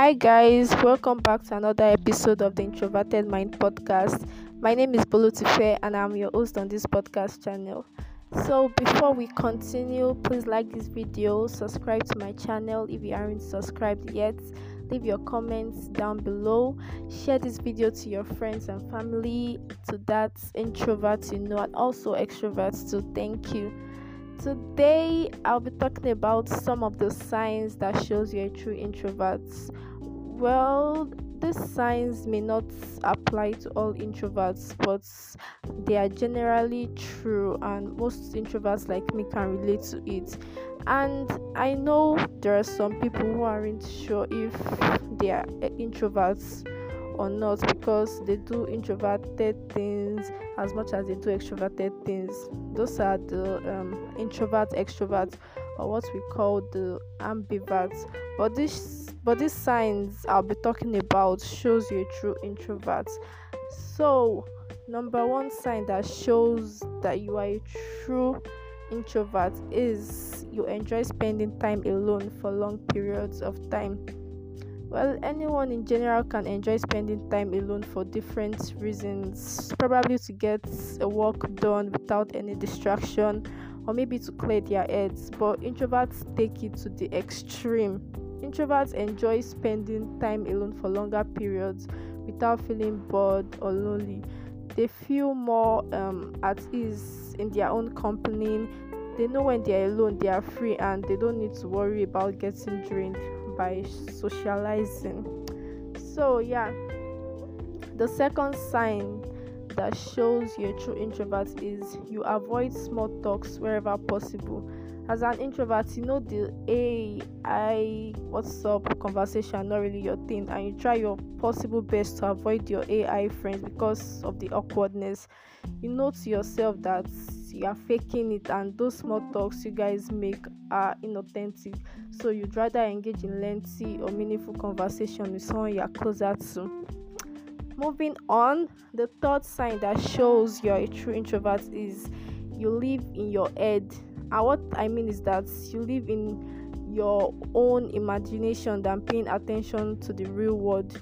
Hi, guys, welcome back to another episode of the Introverted Mind podcast. My name is Bolutifeh, and I'm your host on this podcast channel. So, before we continue, please like this video, subscribe to my channel if you aren't subscribed yet, leave your comments down below, share this video to your friends and family, to that introverts you know, and also extroverts too. Thank you. Today, I'll be talking about some of the signs that shows you're a true introvert. Well, these signs may not apply to all introverts, but they are generally true, and most introverts like me can relate to it. And I know there are some people who aren't sure if they are eh, introverts or not because they do introverted things as much as they do extroverted things. Those are the um, introvert extrovert or what we call the ambiverts. But this but these signs I'll be talking about shows you a true introvert. So number one sign that shows that you are a true introvert is you enjoy spending time alone for long periods of time well, anyone in general can enjoy spending time alone for different reasons. Probably to get a work done without any distraction, or maybe to clear their heads. But introverts take it to the extreme. Introverts enjoy spending time alone for longer periods without feeling bored or lonely. They feel more um, at ease in their own company. They know when they are alone, they are free, and they don't need to worry about getting drained by socializing. So, yeah, the second sign that shows you're true introvert is you avoid small talks wherever possible. As an introvert, you know the A, I, what's up conversation, not really your thing, and you try your possible best to avoid your AI friends because of the awkwardness. You know to yourself that you are faking it and those small talks you guys make are inauthentic. So you'd rather engage in lengthy or meaningful conversation with someone you're closer to. Moving on the third sign that shows you're a true introvert is you live in your head. And what i mean is that you live in your own imagination than paying attention to the real world.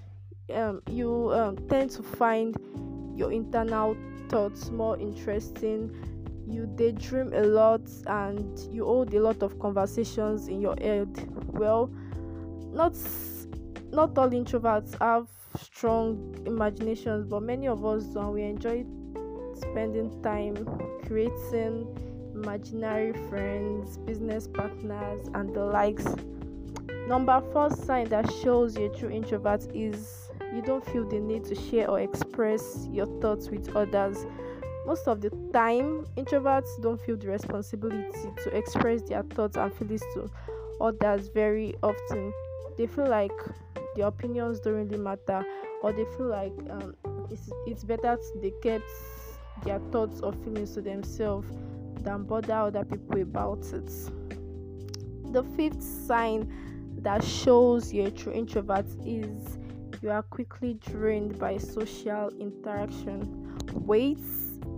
Um, you um, tend to find your internal thoughts more interesting you daydream a lot and you hold a lot of conversations in your head. Well not not all introverts have strong imaginations but many of us do and we enjoy spending time creating imaginary friends business partners and the likes. Number four sign that shows you're true introvert is you don't feel the need to share or express your thoughts with others most of the time, introverts don't feel the responsibility to express their thoughts and feelings to others very often. They feel like their opinions don't really matter, or they feel like um, it's, it's better to they kept their thoughts or feelings to themselves than bother other people about it. The fifth sign that shows you're a true introvert is you are quickly drained by social interaction. Wait,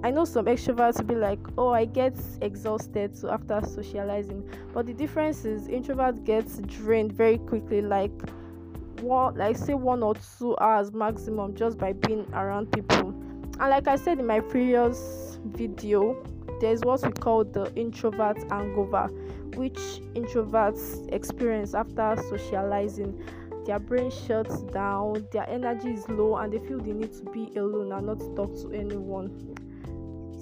I know some extroverts will be like, oh, I get exhausted so after socializing. But the difference is introverts get drained very quickly, like one like say one or two hours maximum just by being around people. And like I said in my previous video, there's what we call the introvert hangover, which introverts experience after socializing. Their brain shuts down, their energy is low, and they feel the need to be alone and not talk to anyone.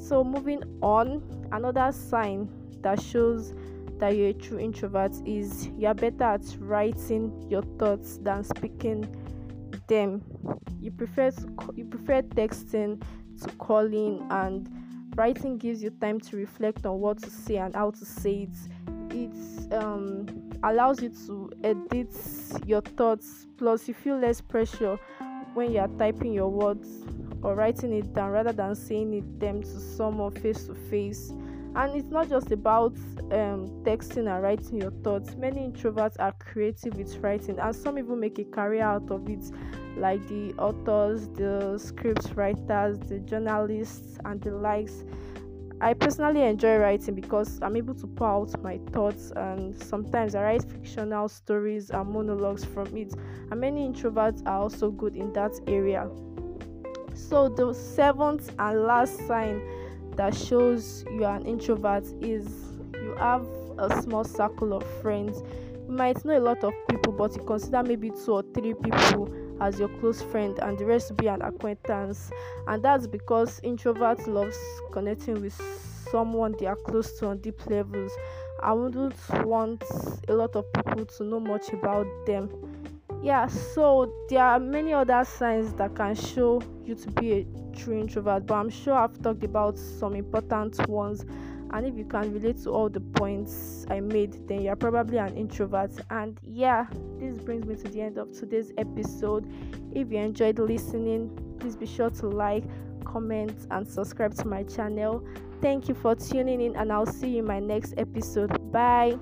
So, moving on, another sign that shows that you're a true introvert is you're better at writing your thoughts than speaking them. You prefer to, you prefer texting to calling, and writing gives you time to reflect on what to say and how to say it. It um, allows you to edit your thoughts, plus, you feel less pressure when you are typing your words or writing it down rather than saying it them to someone face to face and it's not just about um, texting and writing your thoughts many introverts are creative with writing and some even make a career out of it like the authors the script writers the journalists and the likes I personally enjoy writing because I'm able to pour out my thoughts, and sometimes I write fictional stories and monologues from it. And many introverts are also good in that area. So, the seventh and last sign that shows you are an introvert is you have a small circle of friends. You might know a lot of people, but you consider maybe two or three people as your close friend and the rest be an acquaintance. And that's because introverts loves connecting with someone they are close to on deep levels. I wouldn't want a lot of people to know much about them yeah so there are many other signs that can show you to be a true introvert but i'm sure i've talked about some important ones. And if you can relate to all the points i made then you're probably an introvert. And yeah this brings me to the end of today's episode. If you enjoyed listening please be sure to like comment and subscribe to my channel. Thank you for tuning in and i'll see you in my next episode. Bye